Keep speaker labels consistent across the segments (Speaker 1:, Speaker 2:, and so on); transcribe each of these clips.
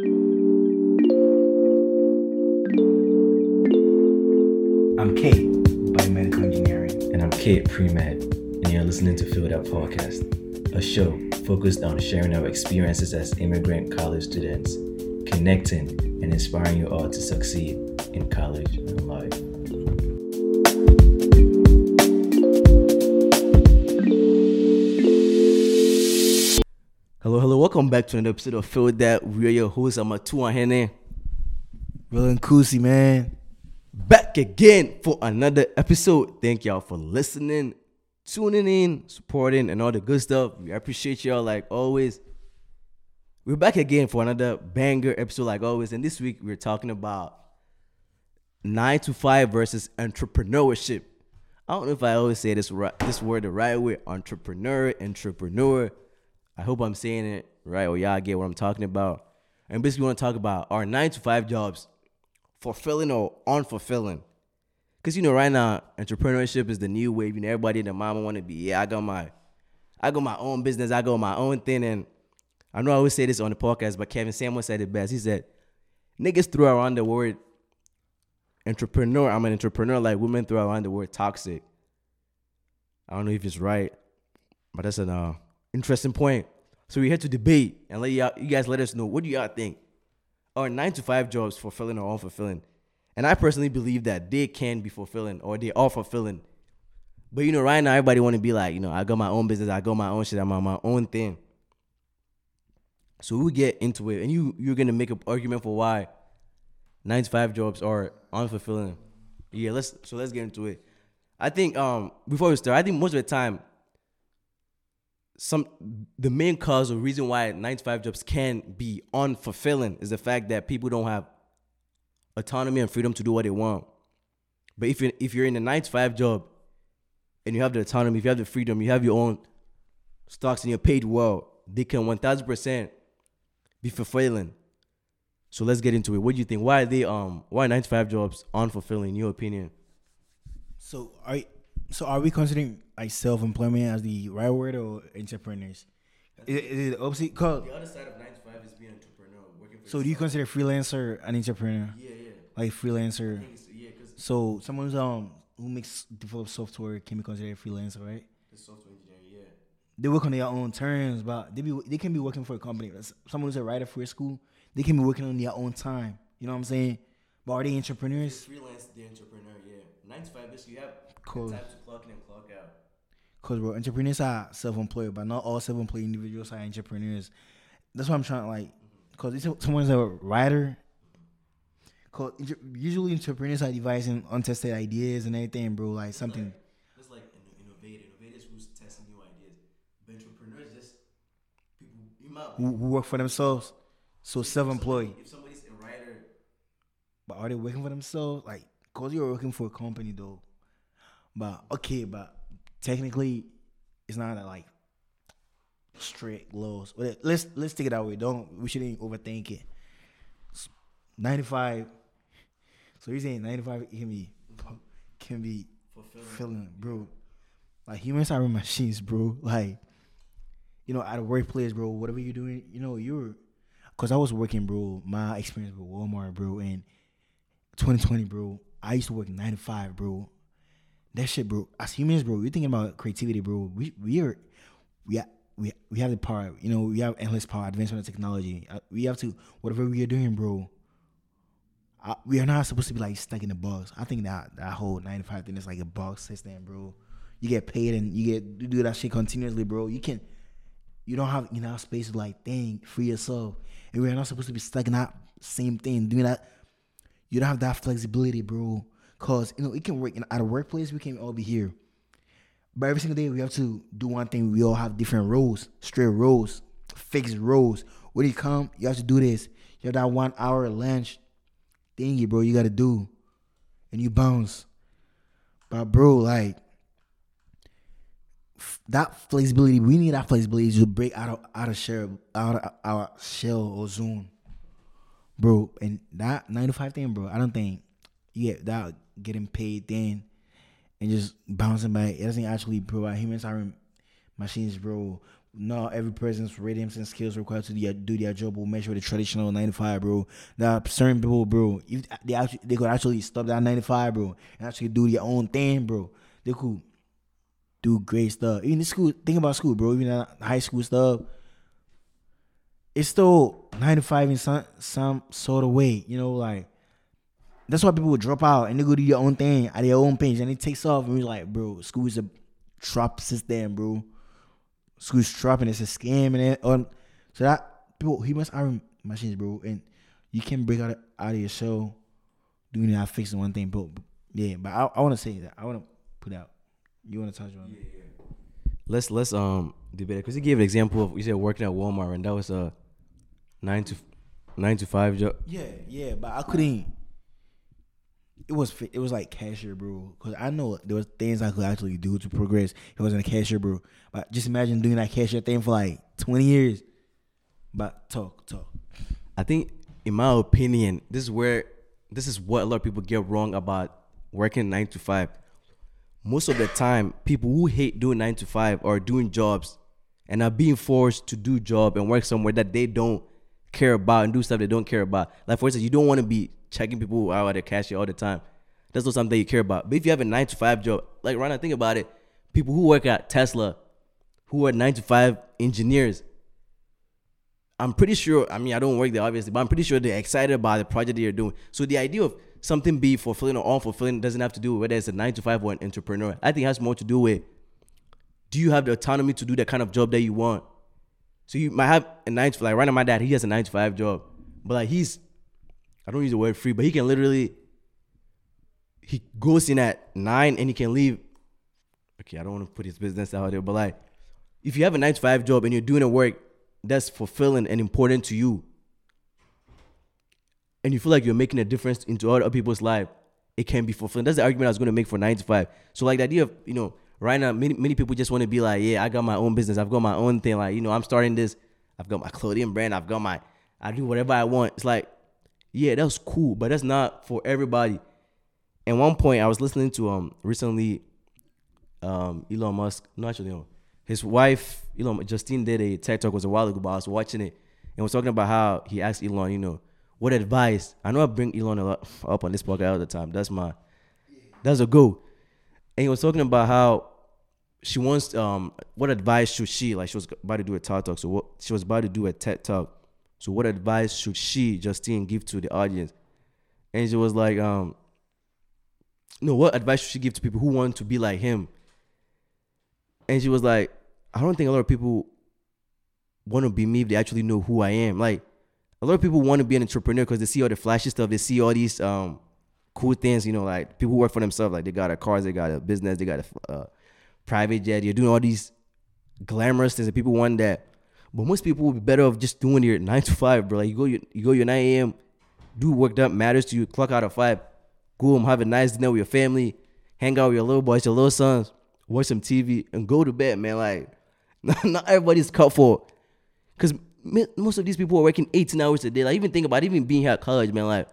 Speaker 1: I'm Kate, Biomedical Engineering.
Speaker 2: And I'm Kate pre-med, and you're listening to Field Up Podcast, a show focused on sharing our experiences as immigrant college students, connecting and inspiring you all to succeed in college and life.
Speaker 3: Welcome back to another episode of Feel That. We're your hosts. I'm a two on Hene.
Speaker 1: Roland Kusi, man.
Speaker 3: Back again for another episode. Thank y'all for listening, tuning in, supporting, and all the good stuff. We appreciate y'all like always. We're back again for another banger episode, like always. And this week we're talking about nine to five versus entrepreneurship. I don't know if I always say this right, this word the right way. Entrepreneur, entrepreneur. I hope I'm saying it right, or y'all get what I'm talking about. And basically, we want to talk about our nine to five jobs, fulfilling or unfulfilling. Cause you know, right now, entrepreneurship is the new wave. You know, everybody and their mama want to be. Yeah, I got my, I got my own business. I got my own thing. And I know I always say this on the podcast, but Kevin Samuel said it best. He said, "Niggas throw around the word entrepreneur. I'm an entrepreneur. Like women throw around the word toxic. I don't know if it's right, but that's an uh, interesting point. So we're here to debate and let y'all, you guys let us know what do y'all think are nine to five jobs fulfilling or unfulfilling? And I personally believe that they can be fulfilling or they are fulfilling. But you know, right now everybody want to be like, you know, I got my own business, I got my own shit, I'm on my own thing. So we get into it, and you you're gonna make an argument for why nine to five jobs are unfulfilling. Yeah, let's so let's get into it. I think um before we start, I think most of the time some the main cause or reason why nine to five jobs can be unfulfilling is the fact that people don't have autonomy and freedom to do what they want. But if you if you're in a nine to five job and you have the autonomy, if you have the freedom, you have your own stocks and you're paid well, they can one thousand percent be fulfilling. So let's get into it. What do you think? Why are they um why nine to five jobs unfulfilling in your opinion?
Speaker 1: So are so are we considering like self employment as the right word or entrepreneurs? Is, it- is it opposite? Cause,
Speaker 3: other side of nine to five is being an entrepreneur, working for
Speaker 1: so do you consider freelancer an entrepreneur?
Speaker 3: Yeah, yeah.
Speaker 1: Like freelancer.
Speaker 3: yeah, because
Speaker 1: So someone who's um who makes develop software can be considered a freelancer, right?
Speaker 3: the software engineering, yeah.
Speaker 1: They work on their own terms, but they be they can be working for a company. Someone who's a writer for a school, they can be working on their own time. You know what I'm saying? But are they entrepreneurs?
Speaker 3: Freelance, the entrepreneur, yeah. Nine to five, basically, you have
Speaker 1: Cool.
Speaker 3: time to clock in and clock out.
Speaker 1: Cause bro, entrepreneurs are self-employed, but not all self-employed individuals are entrepreneurs. That's what I'm trying to like. Cause if someone's a writer, cause usually entrepreneurs are devising untested ideas and everything, bro. Like something.
Speaker 3: It's like innovator. Innovators who's testing new ideas. But entrepreneurs just people you might
Speaker 1: who, who work for themselves. So self-employed,
Speaker 3: if somebody's a writer,
Speaker 1: but are they working for themselves? Like, cause you're working for a company though. But okay, but technically, it's not a, like strict laws. But let's let's take it that way. Don't we shouldn't overthink it. Ninety five. So you're saying ninety five can be can be fulfilling, bro. Like humans are machines, bro. Like you know, at a workplace, bro. Whatever you're doing, you know, you're. Cause I was working, bro. My experience with Walmart, bro, and 2020, bro. I used to work 95, bro. That shit, bro. As humans, bro, you're thinking about creativity, bro. We we are we ha- we we have the power. You know, we have endless power, advancement of technology. Uh, We have to whatever we are doing, bro. Uh, we are not supposed to be like stuck in a box. I think that that whole nine to five thing is like a box system, bro. You get paid and you get do that shit continuously, bro. You can you don't have enough space to like think for yourself. And we're not supposed to be stuck in that same thing, doing that. You don't have that flexibility, bro. Cause you know it can work in at a workplace. We can all be here, but every single day we have to do one thing. We all have different roles, straight roles, fixed roles. When you come, you have to do this. You have that one hour lunch thingy, bro. You got to do, and you bounce. But bro, like that flexibility, we need that flexibility to break out of out of shell out of our shell or zone, bro. And that nine to five thing, bro. I don't think you get that getting paid then and just bouncing back. It doesn't actually provide human hiring machines, bro. not every person's rhythms and skills required to do, their job will with the traditional 95, bro. Are certain people, bro, if they actually they could actually stop that 95, bro, and actually do their own thing, bro. They could do great stuff. Even in school, think about school, bro. Even high school stuff, it's still 95 in some some sort of way, you know, like that's why people would drop out and they go do their own thing at their own pace and it takes off and we're like, bro, school is a trap system, bro. School's trapping, it's a scam and it um, so that people he must iron machines, bro, and you can break out out of your show doing that fixing one thing, but yeah, but I, I wanna say that. I wanna put out. You wanna touch on it?
Speaker 3: Let's let's um debate it because he gave an example of you said working at Walmart and that was a nine to nine to five job.
Speaker 1: Yeah, yeah, but I couldn't. It was it was like cashier, bro. Cause I know there was things I could actually do to progress. It wasn't a cashier, bro. But just imagine doing that cashier thing for like twenty years. But talk, talk.
Speaker 3: I think, in my opinion, this is where this is what a lot of people get wrong about working nine to five. Most of the time, people who hate doing nine to five are doing jobs and are being forced to do job and work somewhere that they don't care about and do stuff they don't care about. Like for instance, you don't want to be checking people out at the cashier all the time. That's not something you care about. But if you have a nine to five job, like Rana, think about it. People who work at Tesla, who are nine to five engineers, I'm pretty sure. I mean, I don't work there obviously, but I'm pretty sure they're excited about the project that you're doing. So the idea of something be fulfilling or unfulfilling doesn't have to do with whether it's a nine to five or an entrepreneur. I think it has more to do with do you have the autonomy to do the kind of job that you want? So you might have a nine to like right now, my dad, he has a nine to five job. But like he's I don't use the word free, but he can literally he goes in at nine and he can leave. Okay, I don't want to put his business out there, but like if you have a nine to five job and you're doing a work that's fulfilling and important to you, and you feel like you're making a difference into other people's life, it can be fulfilling. That's the argument I was going to make for nine to five. So like the idea of you know right now, many many people just want to be like, yeah, I got my own business, I've got my own thing. Like you know, I'm starting this, I've got my clothing brand, I've got my, I do whatever I want. It's like, yeah, that's cool, but that's not for everybody. At one point I was listening to um recently, um Elon Musk, not actually no, his wife Elon Justine did a TED talk was a while ago, but I was watching it and was talking about how he asked Elon, you know, what advice? I know I bring Elon a lot up on this podcast all the time. That's my, that's a go. And he was talking about how she wants um what advice should she like she was about to do a TED talk, so what she was about to do a TED talk. So what advice should she Justine give to the audience? And she was like um no, what advice should she give to people who want to be like him? And she was like, I don't think a lot of people want to be me if they actually know who I am. Like, a lot of people want to be an entrepreneur because they see all the flashy stuff. They see all these um, cool things, you know, like people who work for themselves. Like, they got a cars, they got a business, they got a uh, private jet. You're doing all these glamorous things, and people want that. But most people would be better off just doing your nine to five, bro. Like, you go, your, you go your 9 a.m., do work that matters to you, clock out at five, go home, have a nice dinner with your family, hang out with your little boys, your little sons, watch some TV, and go to bed, man. Like, not everybody's cut for, because most of these people are working 18 hours a day. Like, even think about even being here at college, man. Like,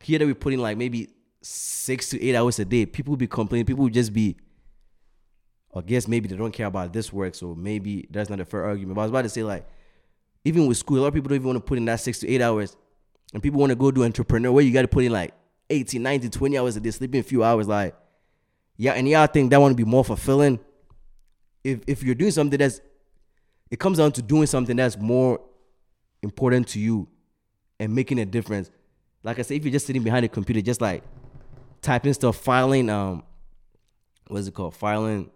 Speaker 3: here that we put in like maybe six to eight hours a day. People be complaining. People just be, I guess maybe they don't care about this work, so maybe that's not a fair argument. But I was about to say like, even with school, a lot of people don't even want to put in that six to eight hours, and people want to go do entrepreneur where you got to put in like 18, 19, 20 hours a day, sleeping a few hours. Like, yeah, and y'all think that want to be more fulfilling. If if you're doing something that's, it comes down to doing something that's more important to you, and making a difference. Like I said, if you're just sitting behind a computer, just like typing stuff, filing, um, what is it called? Filing,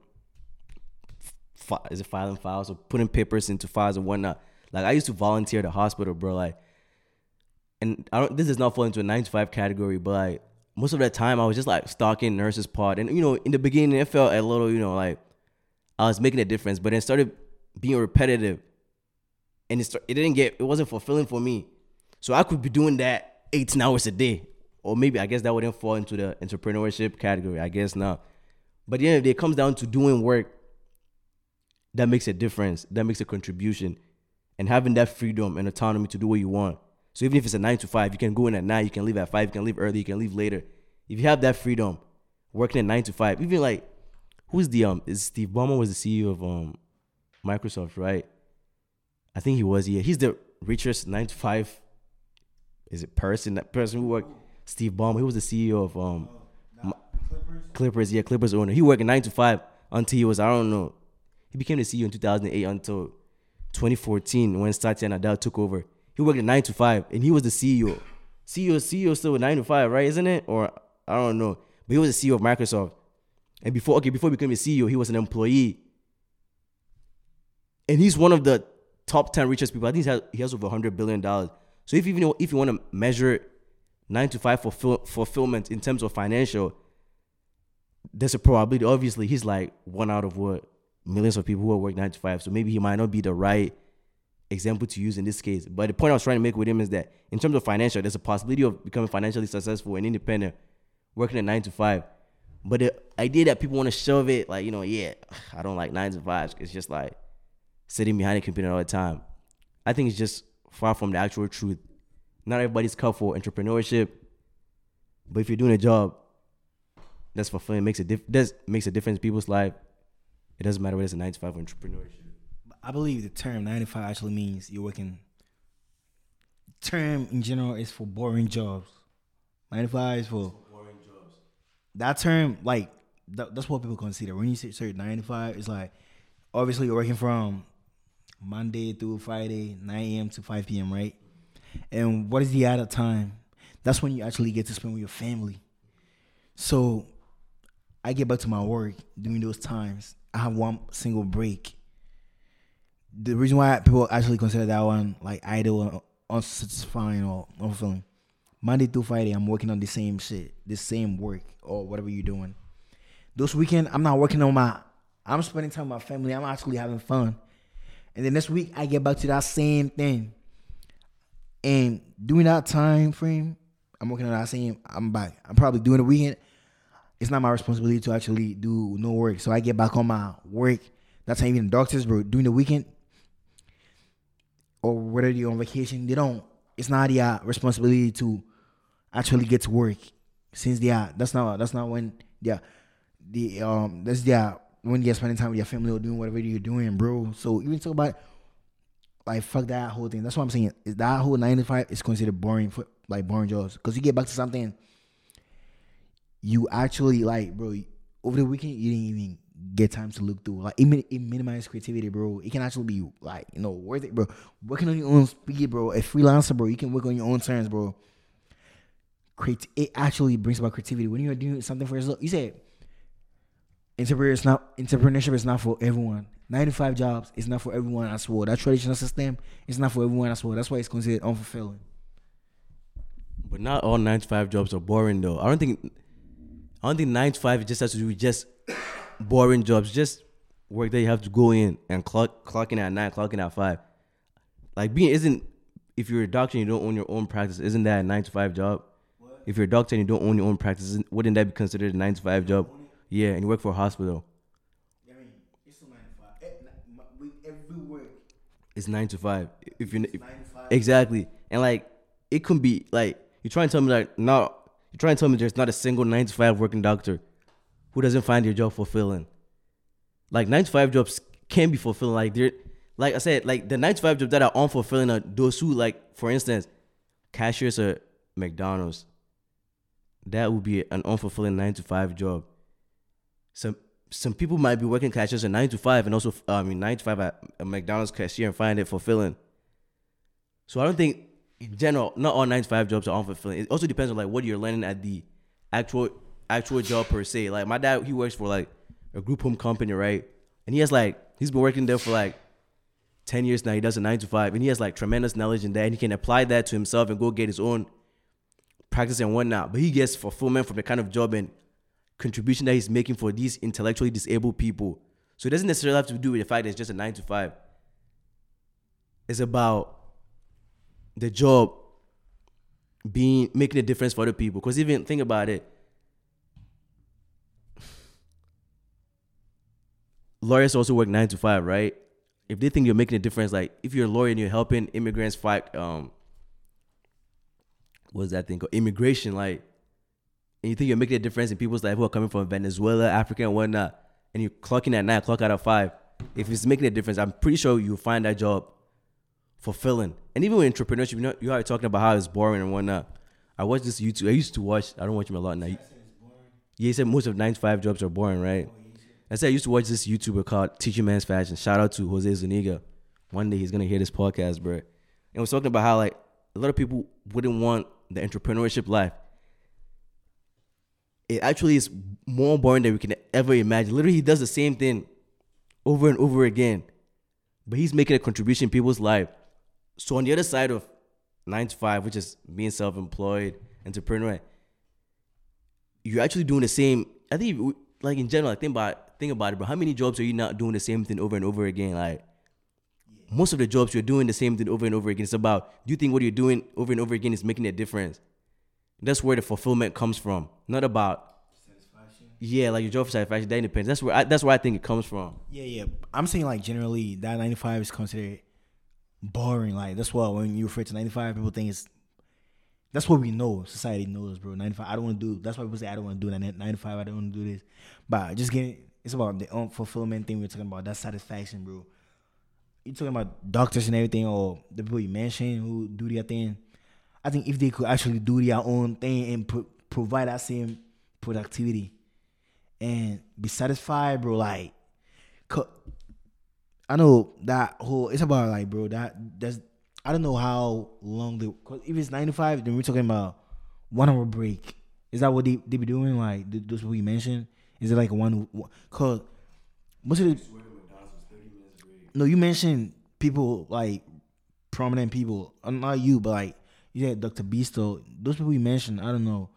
Speaker 3: fi- is it filing files or putting papers into files and whatnot? Like I used to volunteer at the hospital, bro. Like, and I don't. This does not fall into a nine to five category, but like most of that time, I was just like stalking nurses' pod, and you know, in the beginning, it felt a little, you know, like I was making a difference, but it started being repetitive, and it start, it didn't get, it wasn't fulfilling for me. So I could be doing that 18 hours a day, or maybe I guess that wouldn't fall into the entrepreneurship category. I guess not. But at the end of the day, it comes down to doing work that makes a difference, that makes a contribution, and having that freedom and autonomy to do what you want. So even if it's a nine to five, you can go in at nine, you can leave at five, you can leave early, you can leave later. If you have that freedom, working at nine to five, even like who's the um is Steve Ballmer was the CEO of um Microsoft, right? I think he was. Yeah, he's the richest nine to five. Is it person? That person who worked. Steve Ballmer. He was the CEO of um Clippers. Yeah, Clippers owner. He worked nine to five until he was I don't know. He became the CEO in 2008 until 2014 when Satya Nadella took over. He worked at nine to five and he was the CEO. CEO CEO still with nine to five, right? Isn't it? Or I don't know. But he was the CEO of Microsoft. And before okay, before he became a CEO, he was an employee. And he's one of the top 10 richest people. I think he has, he has over 100 billion dollars. So if even if you want to measure 9 to 5 fulfill, fulfillment in terms of financial, there's a probability obviously he's like one out of what millions of people who are working 9 to 5. So maybe he might not be the right example to use in this case. But the point I was trying to make with him is that in terms of financial, there's a possibility of becoming financially successful and independent working at 9 to 5. But the idea that people want to shove it, like, you know, yeah, I don't like 9 to fives. It's just like sitting behind a computer all the time. I think it's just far from the actual truth. Not everybody's cut for entrepreneurship, but if you're doing a job that's fulfilling, makes a diff- does makes a difference in people's life. It doesn't matter whether it's a nine to five entrepreneurship.
Speaker 1: I believe the term 95 actually means you're working. Term in general is for boring jobs. 95 is for
Speaker 3: Boring jobs.
Speaker 1: that term. Like that, that's what people consider when you say say 95. It's like obviously you're working from Monday through Friday, 9 a.m. to 5 p.m. Right? And what is the other time? That's when you actually get to spend with your family. So I get back to my work during those times. I have one single break. The reason why people actually consider that one like idle or unsatisfying or unfulfilling. Monday through Friday, I'm working on the same shit, the same work or whatever you're doing. Those weekend, I'm not working on my. I'm spending time with my family. I'm actually having fun. And then next week, I get back to that same thing. And during that time frame, I'm working on that same. I'm back. I'm probably doing the weekend. It's not my responsibility to actually do no work. So I get back on my work. That's how even doctors, bro, during the weekend or whether you're on vacation, they don't. It's not their responsibility to actually get to work since they are. That's not. That's not when they're. The um. That's their when you're spending time with your family or doing whatever you're doing, bro. So even talk about like fuck that whole thing. That's what I'm saying. Is that whole nine to five is considered boring for like boring jobs because you get back to something. You actually like, bro. Over the weekend, you didn't even get time to look through. Like it, it minimizes creativity, bro. It can actually be like you know worth it, bro. Working on your own speed, bro. A freelancer, bro. You can work on your own terms, bro. Create. It actually brings about creativity when you're doing something for yourself. You said entrepreneurship is not entrepreneurship is not for everyone. Nine to five jobs is not for everyone as well. That traditional system is not for everyone as well. That's why it's considered unfulfilling.
Speaker 3: But not all nine to five jobs are boring though. I don't think I don't think nine to five just has to do with just boring jobs. Just work that you have to go in and clock clocking at nine, clocking at five. Like being isn't if you're a doctor and you don't own your own practice, isn't that a nine to five job? If you're a doctor and you don't own your own practice, isn't- wouldn't that be considered a nine to five job? Yeah, and you work for a hospital.
Speaker 1: I mean, it's nine to five. Eh, every work
Speaker 3: It's nine to five. If you if,
Speaker 1: nine to five.
Speaker 3: exactly, and like it can be like you're trying to tell me like no, you're trying to tell me there's not a single nine to five working doctor who doesn't find your job fulfilling. Like nine to five jobs can be fulfilling. Like they're like I said, like the nine to five jobs that are unfulfilling are those who like, for instance, cashiers at McDonald's. That would be an unfulfilling nine to five job. Some some people might be working cashiers at nine to five and also I mean nine to five at a McDonald's cashier and find it fulfilling. So I don't think in general, not all nine to five jobs are unfulfilling. It also depends on like what you're learning at the actual actual job per se. Like my dad, he works for like a group home company, right? And he has like he's been working there for like ten years now. He does a nine to five, and he has like tremendous knowledge in that, and he can apply that to himself and go get his own practice and whatnot. But he gets fulfillment from the kind of job and contribution that he's making for these intellectually disabled people. So it doesn't necessarily have to do with the fact that it's just a nine to five. It's about the job being making a difference for other people. Because even think about it, lawyers also work nine to five, right? If they think you're making a difference, like if you're a lawyer and you're helping immigrants fight, um, what's that thing called? Immigration, like, and you think you're making a difference in people's life who are coming from Venezuela, Africa, and whatnot, and you're clocking at nine, clock out of five, if it's making a difference, I'm pretty sure you'll find that job fulfilling. And even with entrepreneurship, you know, you are talking about how it's boring and whatnot. I watch this YouTube. I used to watch. I don't watch him a lot now. Yeah, he said most of nine to five jobs are boring, right? I said I used to watch this YouTuber called Teaching Men's Fashion. Shout out to Jose Zuniga. One day he's gonna hear this podcast, bro. And was talking about how like a lot of people wouldn't want the entrepreneurship life. It actually is more boring than we can ever imagine. Literally, he does the same thing over and over again, but he's making a contribution in people's life. So on the other side of nine to five, which is being self-employed, entrepreneur, you're actually doing the same. I think, like in general, like think about think about it, but how many jobs are you not doing the same thing over and over again? Like most of the jobs you're doing the same thing over and over again. It's about do you think what you're doing over and over again is making a difference? That's where the fulfillment comes from, not about satisfaction. yeah, like your job for satisfaction, that independence. That's where I, that's where I think it comes from.
Speaker 1: Yeah, yeah. I'm saying like generally that 95 is considered boring. Like that's why when you refer to 95, people think it's that's what we know. Society knows, bro. 95. I don't want to do. That's why people say I don't want to do that. 95. I don't want to do this. But just getting. It's about the unfulfillment thing we're talking about. That satisfaction, bro. You talking about doctors and everything, or the people you mentioned who do their thing. I think if they could actually do their own thing and pro- provide that same productivity and be satisfied, bro, like, I know that whole. It's about like, bro, that that's. I don't know how long they. Cause if it's ninety five, then we're talking about one hour break. Is that what they they be doing? Like those people you mentioned. Is it like one? Cause most of the. No, you mentioned people like prominent people. Uh, not you, but like you said Dr. Beasto. Those people you mentioned, I don't know.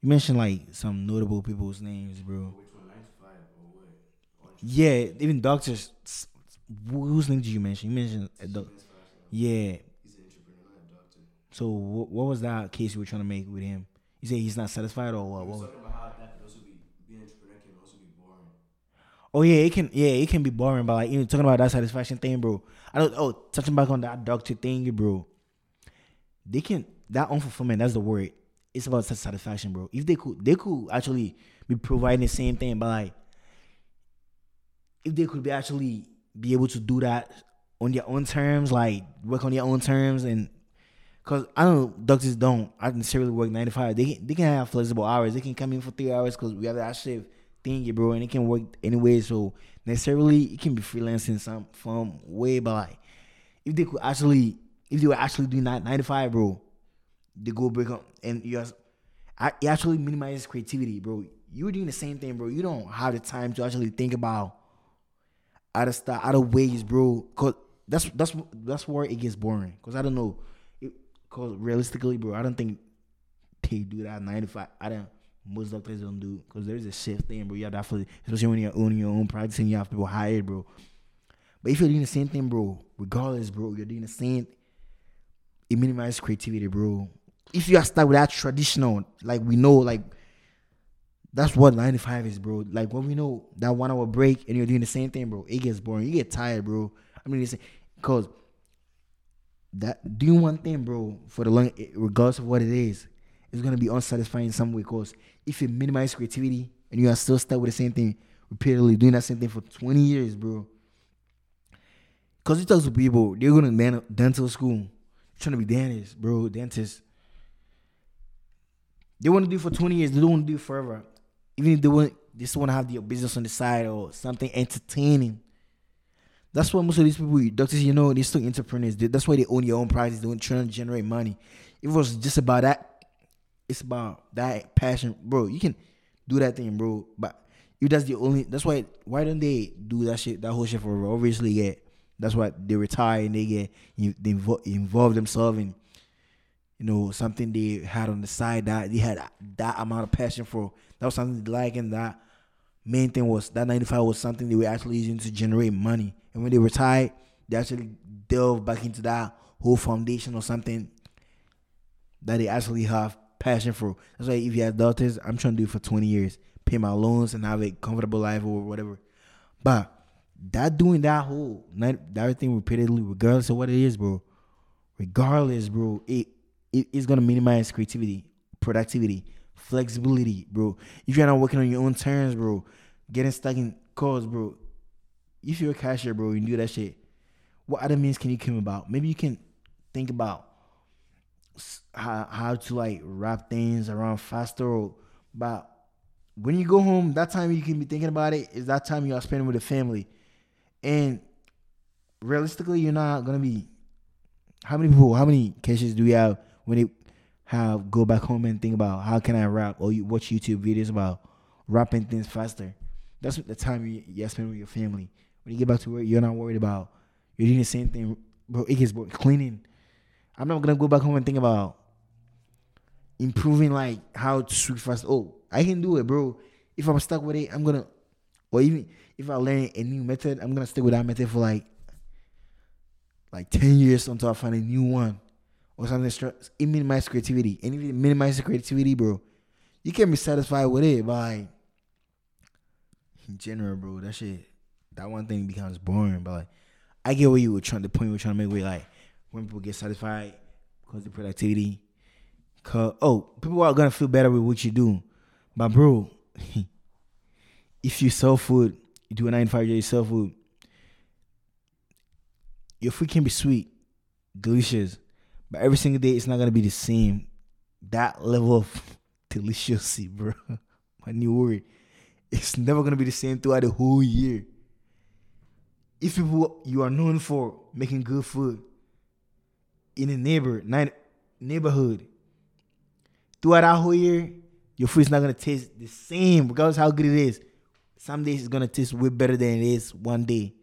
Speaker 1: You mentioned like some notable people's names, bro. Yeah, even doctors. Whose name did you mention? You mentioned a doc- Yeah. So what, what was that case you were trying to make with him? You say he's not satisfied or what? what Oh yeah, it can yeah, it can be boring, but like you know, talking about that satisfaction thing, bro. I don't oh touching back on that doctor thing, bro. They can that unfulfillment, that's the word. It's about satisfaction, bro. If they could they could actually be providing the same thing, but like if they could be actually be able to do that on their own terms, like work on their own terms, and because I know doctors don't I necessarily work nine to five. They can, they can have flexible hours. They can come in for three hours because we have that shift thingy, bro, and it can work anyway. So necessarily it can be freelancing some from way, but like if they could actually if they were actually doing that nine to five, bro, they go break up and you it actually minimizes creativity, bro. You're doing the same thing, bro. You don't have the time to actually think about out of style, out of ways, bro. Cause that's that's that's where it gets boring. Cause I don't know. It, Cause realistically, bro, I don't think they do that nine to five. I don't. Most doctors don't do because there's a shift thing, bro. You have that especially when you're owning your own practice and you have people hired, bro. But if you're doing the same thing, bro, regardless, bro, you're doing the same. It minimizes creativity, bro. If you are stuck with that traditional, like we know, like that's what 95 is, bro. Like when we know that one hour break and you're doing the same thing, bro, it gets boring. You get tired, bro. I mean, because that doing one thing, bro, for the long, eh, regardless of what it is, is gonna be unsatisfying in some way. Cause if you minimize creativity and you are still stuck with the same thing repeatedly, doing that same thing for 20 years, bro. Cause you talk to people, they're going to dental school, trying to be dentists, bro, dentists. They want to do for 20 years, they don't want to do forever. Even if they want, they just want to have their business on the side or something entertaining. That's why most of these people, doctors, you know, they're still entrepreneurs. That's why they own your own practice. They're trying to generate money. If it was just about that, it's about that passion, bro. You can do that thing, bro. But if that's the only, that's why. Why don't they do that shit, that whole shit for obviously get. That's why they retire and they get they involve themselves in, you know, something they had on the side that they had that amount of passion for. That was something they like, and that main thing was that 95 was something they were actually using to generate money. And when they retired, they actually delve back into that whole foundation or something that they actually have passion for. That's why if you have daughters, I'm trying to do it for 20 years, pay my loans and have a comfortable life or whatever. But that doing that whole that everything repeatedly, regardless of what it is, bro. Regardless, bro, it, it it's gonna minimize creativity, productivity, flexibility, bro. If you're not working on your own terms, bro, getting stuck in cause, bro, if you're a cashier, bro, you do that shit, what other means can you come about? Maybe you can think about how how to like wrap things around faster. But when you go home, that time you can be thinking about it is that time you are spending with the family, and realistically, you're not gonna be. How many people? How many cases do we have when they have go back home and think about how can I rap or you watch YouTube videos about rapping things faster? That's the time you, you spend with your family. When you get back to work, you're not worried about you're doing the same thing, bro. It gets cleaning. I'm not gonna go back home and think about improving like how to sweep fast. Oh, I can do it, bro. If I'm stuck with it, I'm gonna, or even if I learn a new method, I'm gonna stick with that method for like, like ten years until I find a new one or something. It minimizes creativity, and if it minimizes creativity, bro, you can't be satisfied with it. Like, in general, bro, that shit, that one thing becomes boring. But like, I get what you were trying. The point you were trying to make, where like when people get satisfied because of productivity. Cause oh, people are gonna feel better with what you do, but bro, if you sell food, you do a nine five job, you sell food. Your food can be sweet, delicious, but every single day it's not gonna be the same. That level of deliciousy, bro. My new word. It's never gonna be the same throughout the whole year. If people you are known for making good food in a neighbor neighborhood, throughout that whole year, your food is not gonna taste the same, regardless how good it is. Some days it's gonna taste way better than it is one day.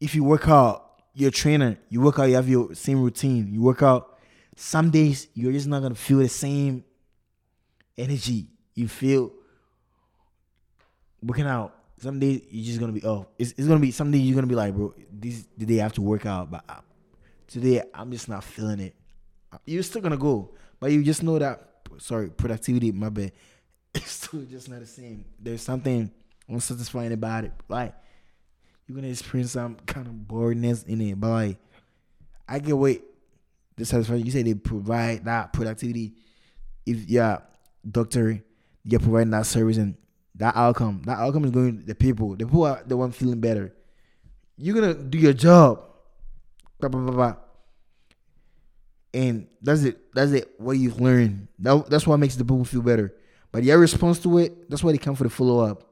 Speaker 1: If you work out, you're a trainer, you work out, you have your same routine, you work out. Some days you're just not gonna feel the same energy you feel working out. Some days you're just gonna be oh, it's, it's gonna be some days you're gonna be like, bro, this the day I have to work out, but uh, today I'm just not feeling it. You're still gonna go, but you just know that. Sorry, productivity, my bad. It's still just not the same. There's something unsatisfying about it. Like you're gonna experience some kind of boredness in it, but like I get what the satisfaction. You say they provide that productivity. If you're doctor, you're providing that service and that outcome. That outcome is going to the people. The people are the one feeling better. You're gonna do your job. Blah, blah, blah, blah. And that's it. That's it. What you've learned. That, that's what makes the people feel better. But your response to it, that's why they come for the follow up.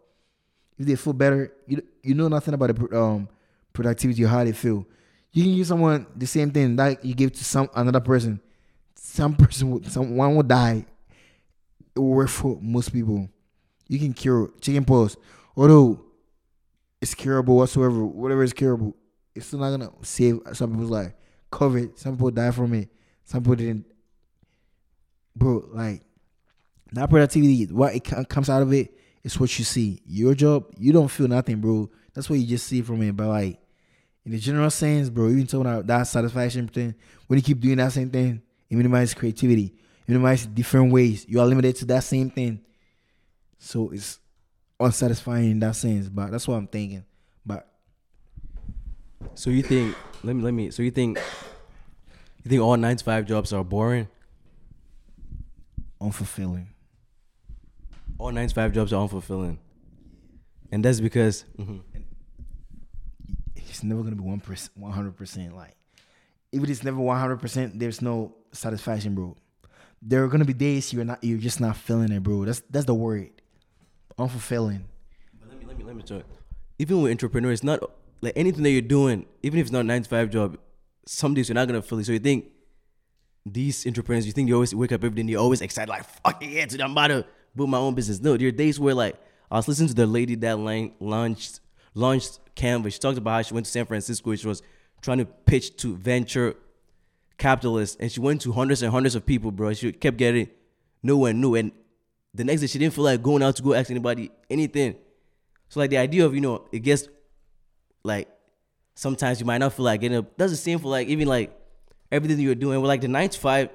Speaker 1: If they feel better, you you know nothing about the um productivity or how they feel. You can give someone the same thing that you give to some another person. Some person, will, someone will die. It will work for most people. You can cure chicken pox, although it's curable whatsoever. Whatever is curable, it's still not gonna save some people's life. COVID, some people die from it. Some people didn't. Bro, like that productivity, what it comes out of it is what you see. Your job, you don't feel nothing, bro. That's what you just see from it. But like in the general sense, bro, even talking about that satisfaction thing, when you keep doing that same thing, it minimizes creativity. It minimizes different ways. You are limited to that same thing. So it's unsatisfying in that sense. But that's what I'm thinking. But
Speaker 3: So you think? Let me let me. So you think? You think all nine to five jobs are boring?
Speaker 1: unfulfilling.
Speaker 3: All nine to five jobs are unfulfilling, and that's because mhm.
Speaker 1: It's never gonna be one percent, one hundred percent. Like, if it is never one hundred percent, there's no satisfaction, bro. There are gonna be days you're not, you're just not feeling it, bro. That's that's the word, unfulfilling.
Speaker 3: But let me let me let me talk. Even with entrepreneurs, not like anything that you're doing, even if it's not a nine to five job, some days you're not gonna feel it. So you think these entrepreneurs, you think they always wake up every day and they're always excited, like fuck yeah, today I'm about to build my own business. No, there are days where like I was listening to the lady that launched launched Canva. She talked about how she went to San Francisco. She was trying to pitch to venture capitalists, and she went to hundreds and hundreds of people, bro. She kept getting no one knew, and the next day she didn't feel like going out to go ask anybody anything. So like the idea of you know it gets like sometimes you might not feel like getting up. Does the same for like even like everything you're doing. With like the nine to five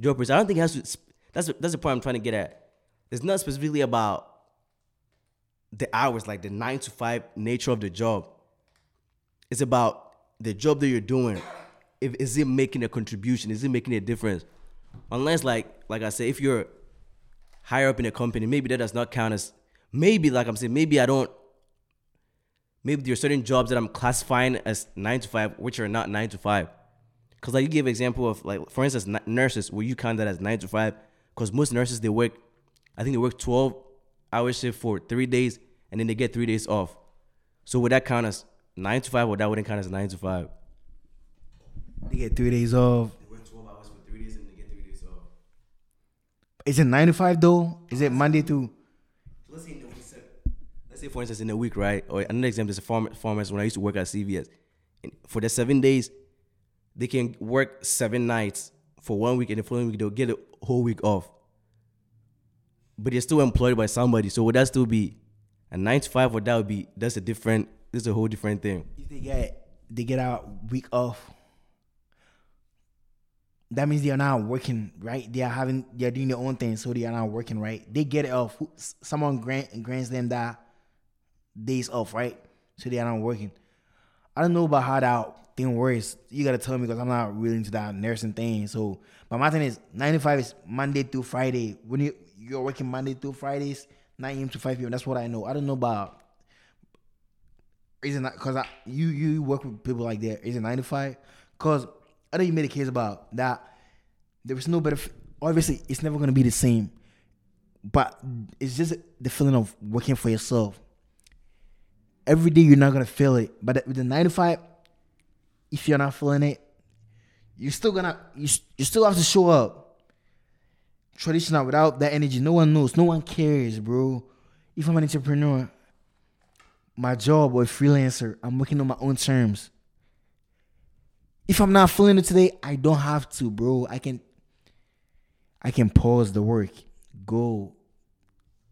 Speaker 3: jobbers, I don't think it has to. That's that's the point I'm trying to get at. It's not specifically about the hours, like the nine to five nature of the job. It's about the job that you're doing. If is it making a contribution? Is it making a difference? Unless like like I said, if you're higher up in a company, maybe that does not count as maybe like I'm saying, maybe I don't maybe there are certain jobs that I'm classifying as nine to five, which are not nine to five. Cause like you give example of like for instance nurses, where you count that as nine to five, because most nurses they work, I think they work twelve hour shift for three days, and then they get three days off. So would that count as nine to five, or that wouldn't count as nine to five?
Speaker 1: They get three days off.
Speaker 3: They work twelve hours for three days, and they get three days off.
Speaker 1: Is it nine to five though? Is it Monday to?
Speaker 3: Let's say in the week, let's say for instance in a week, right? Or another example is a farm, farmers when I used to work at CVS. And for the seven days, they can work seven nights for one week, and the following week they'll get a whole week off. But they're still employed by somebody, so would that still be a nine to five, or that would be that's a different, this is a whole different thing.
Speaker 1: If they get they get out week off, that means they are not working, right? They are having they are doing their own thing, so they are not working, right? They get it off. Someone grant grants them that days off, right? So they are not working. I don't know about how that thing works. You gotta tell me because I'm not really into that nursing thing. So, but my thing is 95 is Monday through Friday. When you you're working Monday through Fridays, 9 a.m. to 5 p.m. That's what I know. I don't know about is it not because you you work with people like that? Is it ninety five? Because I know you made a case about that. There is no better. Obviously, it's never gonna be the same. But it's just the feeling of working for yourself. Every day you're not gonna feel it, but with the ninety five, if you're not feeling it, you're still gonna you you still have to show up. Traditional without that energy, no one knows, no one cares, bro. If I'm an entrepreneur, my job or freelancer, I'm working on my own terms. If I'm not feeling it today, I don't have to, bro. I can I can pause the work, go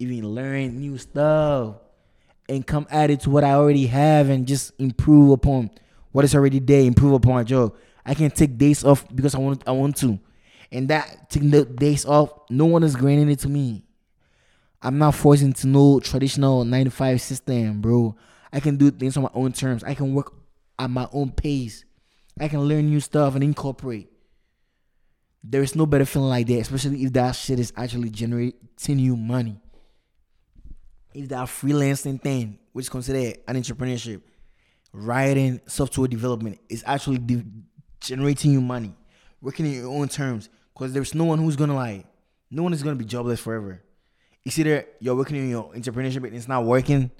Speaker 1: even learn new stuff and come add it to what I already have and just improve upon what is already there, improve upon my job. I can take days off because I want I want to. And that taking the days off, no one is granting it to me. I'm not forced into no traditional 9 to 5 system, bro. I can do things on my own terms. I can work at my own pace. I can learn new stuff and incorporate. There is no better feeling like that, especially if that shit is actually generating you money. If that freelancing thing, which is considered an entrepreneurship, writing, software development, is actually de- generating you money, working in your own terms, because there's no one who's gonna like, no one is gonna be jobless forever. It's either you're working in your entrepreneurship and it's not working,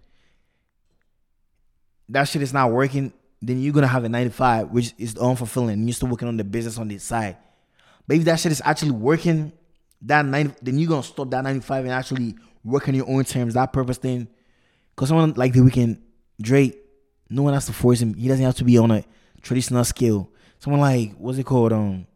Speaker 1: that shit is not working, then you're gonna have a 95, which is unfulfilling. You're still working on the business on the side. But if that shit is actually working, that 90, then you're gonna stop that 95 and actually work on your own terms, that purpose thing. Cause someone like the Weeknd, Drake, no one has to force him. He doesn't have to be on a traditional scale. Someone like what's it called? Um,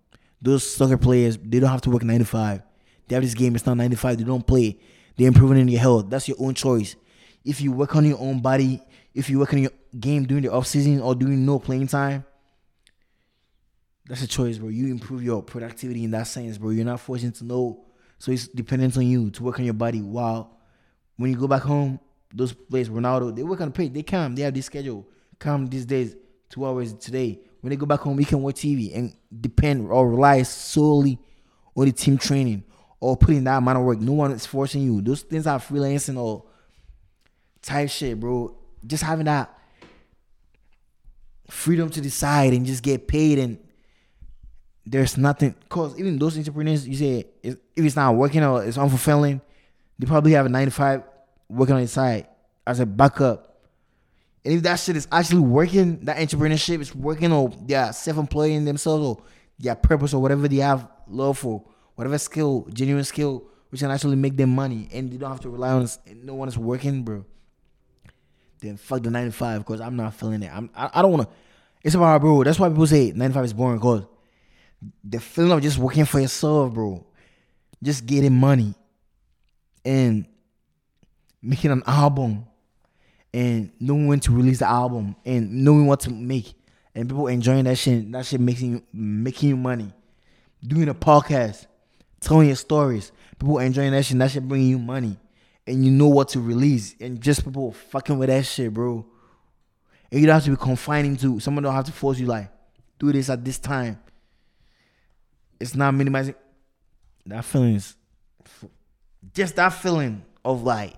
Speaker 1: those soccer players, they don't have to work 95. They have this game, it's not 95. They don't play. They're improving in your health. That's your own choice. If you work on your own body, if you work on your game during the off season or during no playing time, that's a choice, bro. You improve your productivity in that sense, bro. You're not forcing to know. So it's dependent on you to work on your body. While when you go back home, those players, Ronaldo, they work on the page. They come. They have this schedule. Come these days, two hours today. When they go back home, we can watch TV and depend or rely solely on the team training or putting that amount of work. No one is forcing you. Those things are freelancing or type shit, bro. Just having that freedom to decide and just get paid and there's nothing cause even those entrepreneurs you say if it's not working or it's unfulfilling, they probably have a 95 working on the side as a backup. And if that shit is actually working, that entrepreneurship is working or they're self-employing themselves or their purpose or whatever they have love for, whatever skill, genuine skill, which can actually make them money and they don't have to rely on and no one is working, bro. Then fuck the 95 because I'm not feeling it. I'm I, I don't wanna it's about bro. That's why people say 95 is boring because the feeling of just working for yourself, bro. Just getting money and making an album and knowing when to release the album and knowing what to make and people enjoying that shit. That shit making you making you money. Doing a podcast, telling your stories, people enjoying that shit. That shit bringing you money, and you know what to release. And just people fucking with that shit, bro. And you don't have to be confining to someone. Don't have to force you like do this at this time. It's not minimizing that feeling. Is just that feeling of like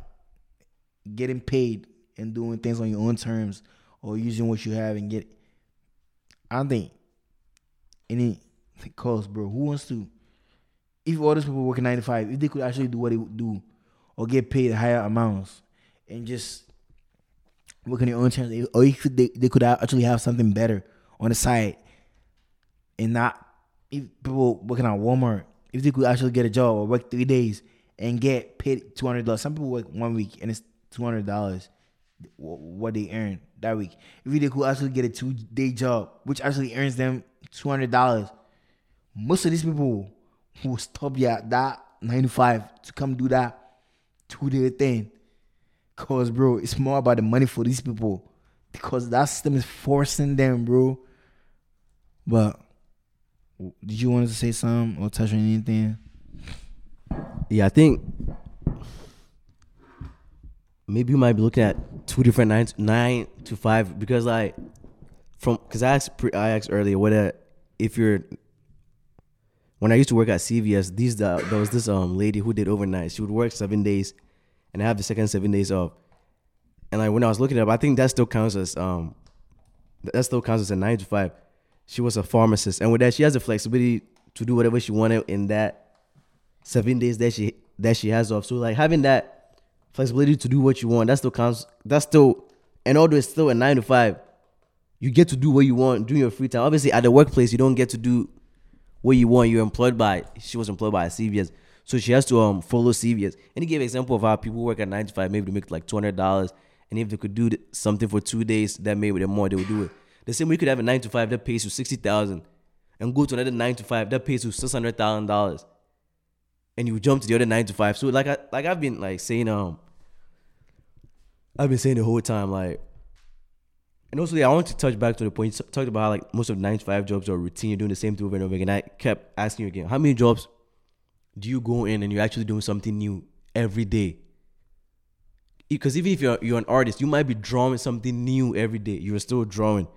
Speaker 1: getting paid and doing things on your own terms or using what you have and get. I don't think any cause, bro. Who wants to? If all those people working nine to five, if they could actually do what they would do, or get paid higher amounts, and just work on their own terms, or if they, they could actually have something better on the side, and not if people working at Walmart, if they could actually get a job or work three days and get paid two hundred dollars. Some people work one week and it's two hundred dollars what they earn that week. If they could actually get a two day job, which actually earns them two hundred dollars, most of these people will stop at that nine to five to come do that two day thing. Cause bro, it's more about the money for these people. Because that system is forcing them, bro. But did you want to say something or touch on anything?
Speaker 3: Yeah, I think maybe you might be looking at two different nine nine to five because like from because I asked I asked earlier whether if you're when I used to work at CVS, these there was this um lady who did overnight. She would work seven days and have the second seven days off. And like when I was looking up, I think that still counts as um that still counts as a nine to five. She was a pharmacist, and with that, she has the flexibility to do whatever she wanted in that seven days that she that she has off. So like having that flexibility to do what you want, that still counts. That's still, and although it's still a nine to five, you get to do what you want during your free time. Obviously, at the workplace, you don't get to do what you want. You're employed by. She was employed by CVS, so she has to um follow CVS. And he gave an example of how people work at nine to five, maybe to make like two hundred dollars, and if they could do something for two days, that maybe the more they would do it. The same way you could have a nine to five that pays you sixty thousand, and go to another nine to five that pays you six hundred thousand dollars, and you jump to the other nine to five. So like I like I've been like saying um, I've been saying the whole time like, and also yeah, I want to touch back to the point you talked about how like most of nine to five jobs are routine, you're doing the same thing over and over again. I kept asking you again, how many jobs do you go in and you're actually doing something new every day? Because even if you're you're an artist, you might be drawing something new every day. You're still drawing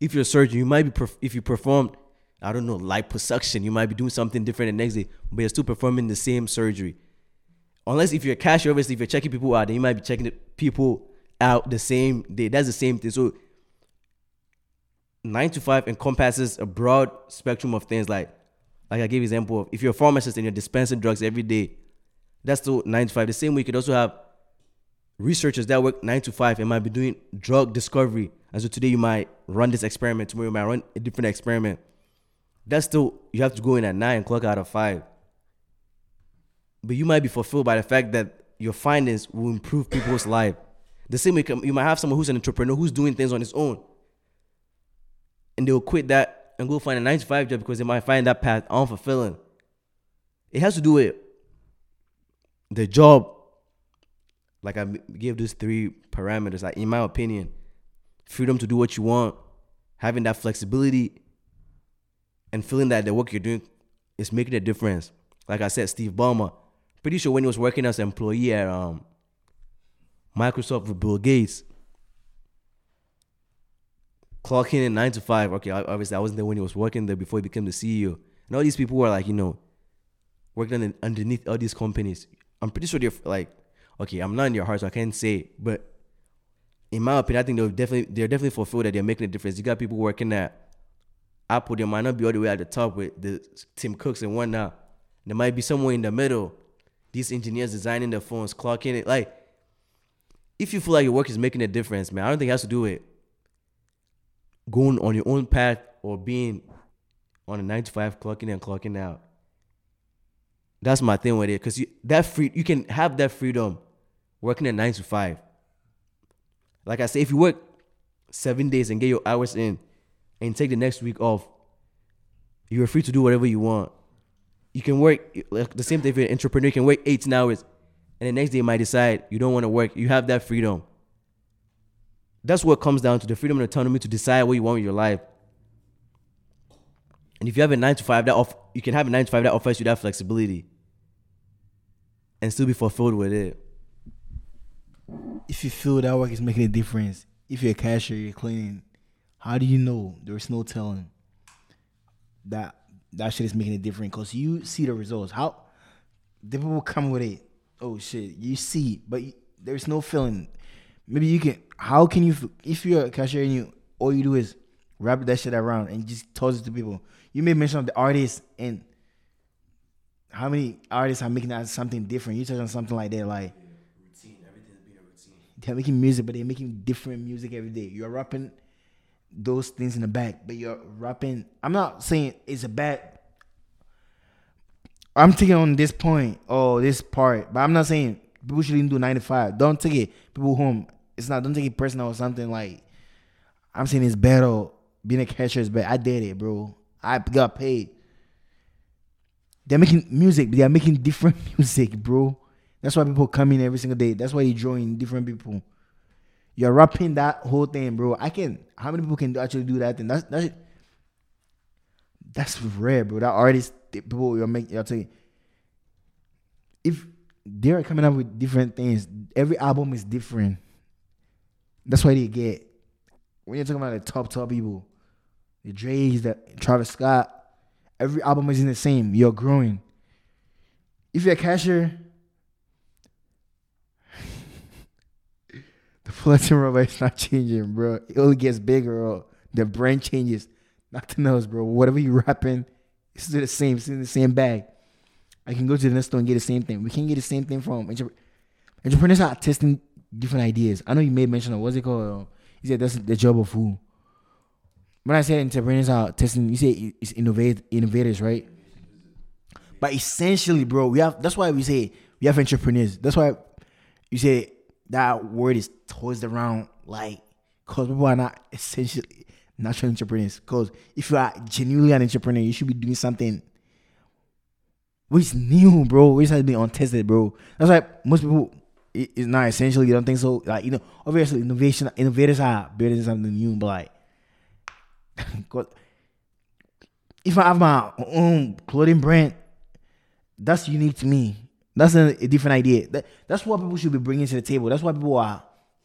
Speaker 3: if you're a surgeon, you might be perf- if you perform, I don't know, liposuction, you might be doing something different the next day, but you're still performing the same surgery. Unless if you're a cashier, obviously, if you're checking people out, then you might be checking people out the same day. That's the same thing. So nine to five encompasses a broad spectrum of things. Like, like I gave an example of if you're a pharmacist and you're dispensing drugs every day, that's still nine to five. The same way you could also have researchers that work nine to five and might be doing drug discovery and so today you might run this experiment, tomorrow you might run a different experiment. That's still you have to go in at nine, clock out of five. But you might be fulfilled by the fact that your findings will improve people's life. The same way you might have someone who's an entrepreneur who's doing things on his own. And they'll quit that and go find a nine to five job because they might find that path unfulfilling. It has to do with the job. Like I gave those three parameters. Like in my opinion, freedom to do what you want, having that flexibility, and feeling that the work you're doing is making a difference. Like I said, Steve Ballmer, pretty sure when he was working as an employee at um, Microsoft with Bill Gates, clocking in nine to five. Okay, obviously I wasn't there when he was working there before he became the CEO. And all these people were like, you know, working underneath all these companies. I'm pretty sure they're like, okay, I'm not in your heart, so I can't say, but in my opinion, I think they're definitely they're definitely fulfilled that they're making a difference. You got people working at Apple, they might not be all the way at the top with the Tim Cooks and whatnot. There might be somewhere in the middle. These engineers designing the phones, clocking it. Like, if you feel like your work is making a difference, man, I don't think it has to do with going on your own path or being on a nine to five, clocking and clocking out. That's my thing with it, because that free you can have that freedom working at nine to five. Like I say, if you work seven days and get your hours in and take the next week off, you're free to do whatever you want. You can work like the same thing if you're an entrepreneur, you can work 18 hours and the next day you might decide you don't want to work. You have that freedom. That's what comes down to the freedom and autonomy to decide what you want with your life. And if you have a nine to five, that off you can have a nine to five that offers you that flexibility and still be fulfilled with it
Speaker 1: if you feel that work is making a difference, if you're a cashier, you're cleaning, how do you know? There's no telling that that shit is making a difference because you see the results. How the people come with it? Oh shit, you see, but there's no feeling. maybe you can. How can you if you're a cashier and you all you do is wrap that shit around and just toss it to people? You made mention of the artists and how many artists are making that something different. You touch on something like that, like routine. Everything's being a routine. they're making music, but they're making different music every day. You're rapping those things in the back, but you're rapping. I'm not saying it's a bad. I'm taking on this point or this part, but I'm not saying people shouldn't do 95. Don't take it people home. It's not. Don't take it personal or something like. I'm saying it's better. Being a cashier is. I did it, bro. I got paid. They're making music, but they're making different music, bro. That's why people come in every single day. That's why you join different people. You're rapping that whole thing, bro. I can. How many people can actually do that thing? That's that's that's rare, bro. That artist people you're making. You're telling. If they're coming up with different things, every album is different. That's why they get. When you're talking about the top top people, the Dre's, the Travis Scott, every album isn't the same. You're growing. If you're a cashier, the Fullerton robot is not changing, bro. It only gets bigger or the brand changes. Nothing else, bro. Whatever you rapping, it's still the same. It's in the same bag. I can go to the next store and get the same thing. We can get the same thing from entrep- entrepreneurs are testing different ideas. I know you made mention of what's it called. Um, you said that's the job of who. When I say entrepreneurs are testing, you say it's innovate innovators, right? But essentially, bro, we have that's why we say we have entrepreneurs. That's why you say that word is tossed around like because people are not essentially natural entrepreneurs. Because if you are genuinely an entrepreneur, you should be doing something which is new, bro. Which has been untested, bro. That's why most people it- it's not essential. You don't think so? Like you know, obviously innovation innovators are building something new, but like, if I have my own clothing brand, that's unique to me. That's a, different idea. That, that's what people should be bringing to the table. That's why people are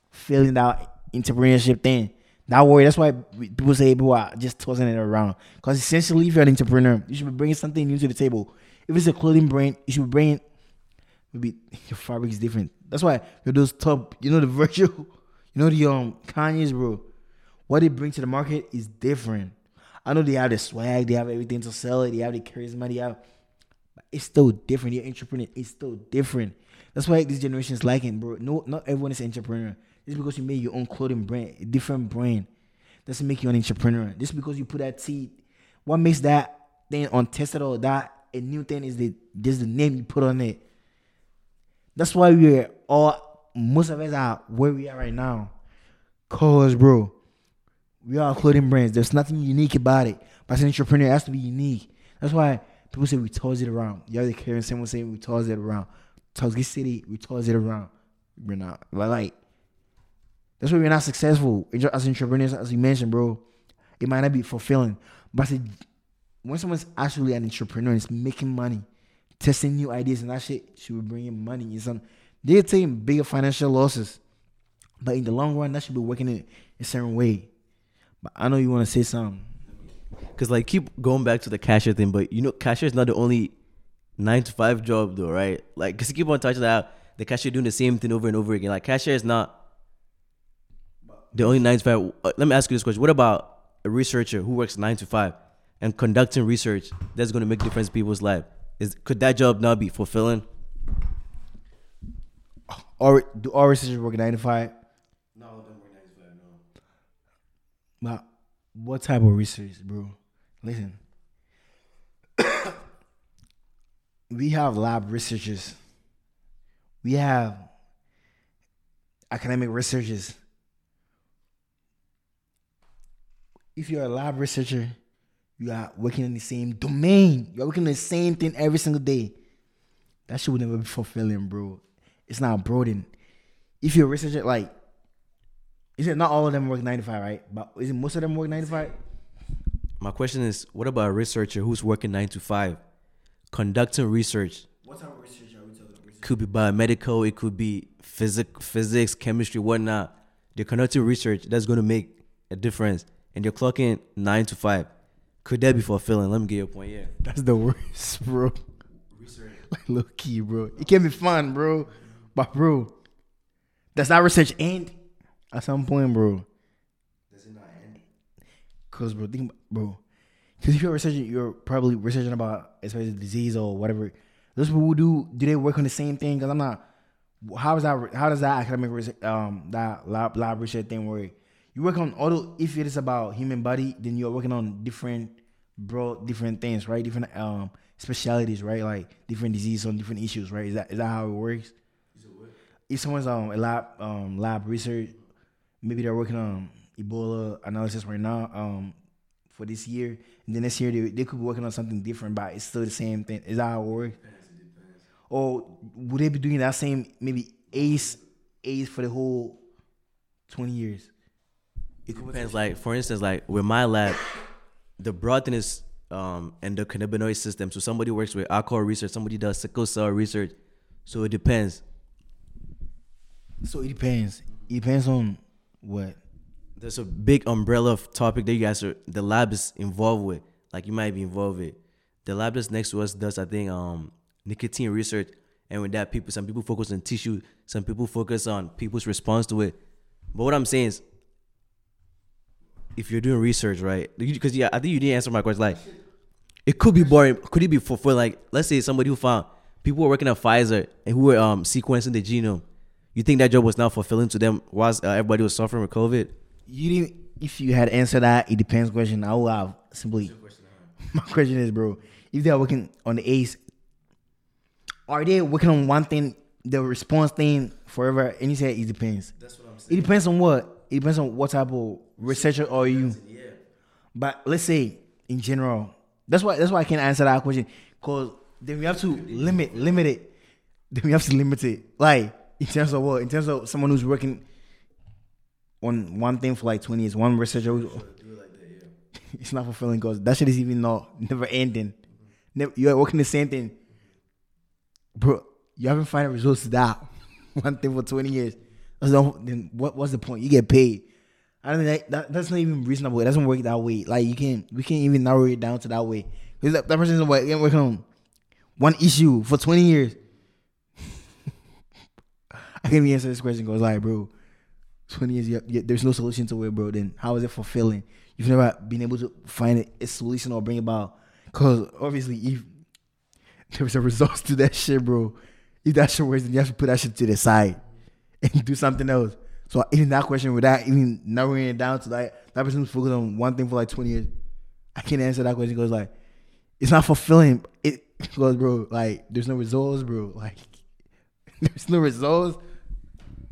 Speaker 1: feeling that entrepreneurship thing. That worry. That's why people say people are just tossing it around. Because essentially, if you're an entrepreneur, you should be bringing something new to the table. If it's a clothing brand, you should be bringing maybe your fabric is different. That's why you're those top. You know the virtual. You know the um Kanye's bro. What they bring to the market is different. I know they have the swag, they have everything to sell it, they have the charisma, they have. It's still different. You're entrepreneur. It's still different. That's why this generation is liking, bro. No, not everyone is an entrepreneur. Just because you made your own clothing brand, a different brand, doesn't make you an entrepreneur. Just because you put that seed, what makes that thing untested or that a new thing is the just the name you put on it. That's why we're all most of us are where we are right now. Cause bro, we are clothing brands. There's nothing unique about it. But as an entrepreneur, it has to be unique. That's why people say we toss it around. The other Karen someone saying we toss it around. Tuskegee City, we toss it around. We're not like, like that's why we're not successful as entrepreneurs, as you mentioned, bro. It might not be fulfilling, but when someone's actually an entrepreneur and is making money, testing new ideas and that shit, should be bringing money. And some they're taking bigger financial losses, but in the long run, that should be working in a certain way. But I know you want to say something.
Speaker 3: Cause like keep going back to the cashier thing, but you know cashier is not the only nine to five job though, right? Like cause you keep on touching that the cashier doing the same thing over and over again. Like cashier is not the only nine to five. Uh, let me ask you this question: What about a researcher who works nine to five and conducting research that's going to make difference in people's life? Is could that job not be fulfilling?
Speaker 1: Or do all researchers work nine to five?
Speaker 3: No, don't work nine to five. No.
Speaker 1: But what type of research, bro? Listen. we have lab researchers. We have academic researchers. If you're a lab researcher, you are working in the same domain. You're working the same thing every single day. That shit would never be fulfilling, bro. It's not broadening. If you're a researcher, like is it not all of them work 95, right? But is it most of them work 95?
Speaker 3: My question is, what about a researcher who's working nine to five, conducting research?
Speaker 1: What type of research are we talking about?
Speaker 3: Could be biomedical, it could be physic, physics, chemistry, whatnot. They're conducting research that's going to make a difference, and they're clocking nine to five. Could that be fulfilling? Let me get your point. Yeah.
Speaker 1: That's the worst, bro. Like low key, bro. It can be fun, bro. But bro, does that research end At some point, bro.
Speaker 3: Does it not end?
Speaker 1: Cause bro, think, bro. Cause if you're researching, you're probably researching about especially disease or whatever. Those people who do, do they work on the same thing? Cause I'm not. How is that? How does that academic research, um that lab lab research thing work? You work on although if it is about human body, then you're working on different, bro, different things, right? Different um specialities, right? Like different diseases on different issues, right? Is that is that how it works? If someone's um a lab um lab research, maybe they're working on Ebola analysis right now um for this year, and then next year they, they could be working on something different, but it's still the same thing. Is that how it works? Or would they be doing that same maybe ACE ACE for the whole twenty years?
Speaker 3: It depends. Like for instance, like with my lab, the broad thing is um endocannabinoid system. So somebody works with alcohol research, somebody does sickle cell research. So it depends.
Speaker 1: So it depends. It depends on what.
Speaker 3: There's a big umbrella of topic that you guys are the lab is involved with. Like you might be involved with. The lab that's next to us does I think um nicotine research. And with that people some people focus on tissue, some people focus on people's response to it. But what I'm saying is if you're doing research, right? Because yeah, I think you didn't answer my question. Like, it could be boring. Could it be for, for like, let's say somebody who found people were working at Pfizer and who were um sequencing the genome. You think that job was not fulfilling to them whilst uh, everybody was suffering with COVID?
Speaker 1: You didn't. If you had answered that, it depends question. I would have simply. My question is, bro, if they are working on the ACE, are they working on one thing, the response thing forever? And you said it depends.
Speaker 3: That's what I'm saying.
Speaker 1: It depends on what. It depends on what type of researcher are you.
Speaker 3: Yeah.
Speaker 1: But let's say in general, that's why that's why I can't answer that question because then we have to limit limit it. Then we have to limit it. Like in terms of what? In terms of someone who's working on one thing for like twenty years, one researcher. Who's, it's not fulfilling because that shit is even not never ending. Never, you're working the same thing, bro. You haven't found results to that one thing for twenty years. That's the, then what? What's the point? You get paid. I don't think that, that that's not even reasonable. It doesn't work that way. Like you can we can't even narrow it down to that way. Because that, that person's working on one issue for twenty years. I can't even answer this question because like, bro, twenty years, you, you, there's no solution to it, bro. Then how is it fulfilling? You've never been able to find a solution or bring about. Because obviously, if there's a result to that shit, bro, if that shit works, then you have to put that shit to the side and do something else. So even that question, without even narrowing it down to like that person's focused on one thing for like twenty years, I can't answer that question because like it's not fulfilling. It because bro, like there's no results, bro. Like there's no results.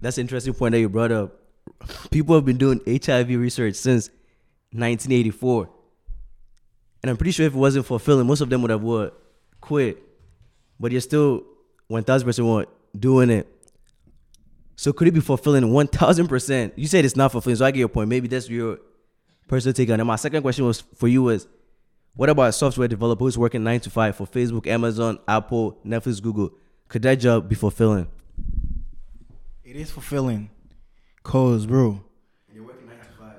Speaker 3: That's an interesting point that you brought up. People have been doing HIV research since 1984. And I'm pretty sure if it wasn't fulfilling, most of them would have what? Quit. But you're still 1000% what? Doing it. So could it be fulfilling 1000%? You said it's not fulfilling, so I get your point. Maybe that's your personal take on it. My second question was for you was, what about a software developer who's working 9 to 5 for Facebook, Amazon, Apple, Netflix, Google? Could that job be fulfilling?
Speaker 1: It is fulfilling, cause bro, And
Speaker 3: You're working 9 to 5.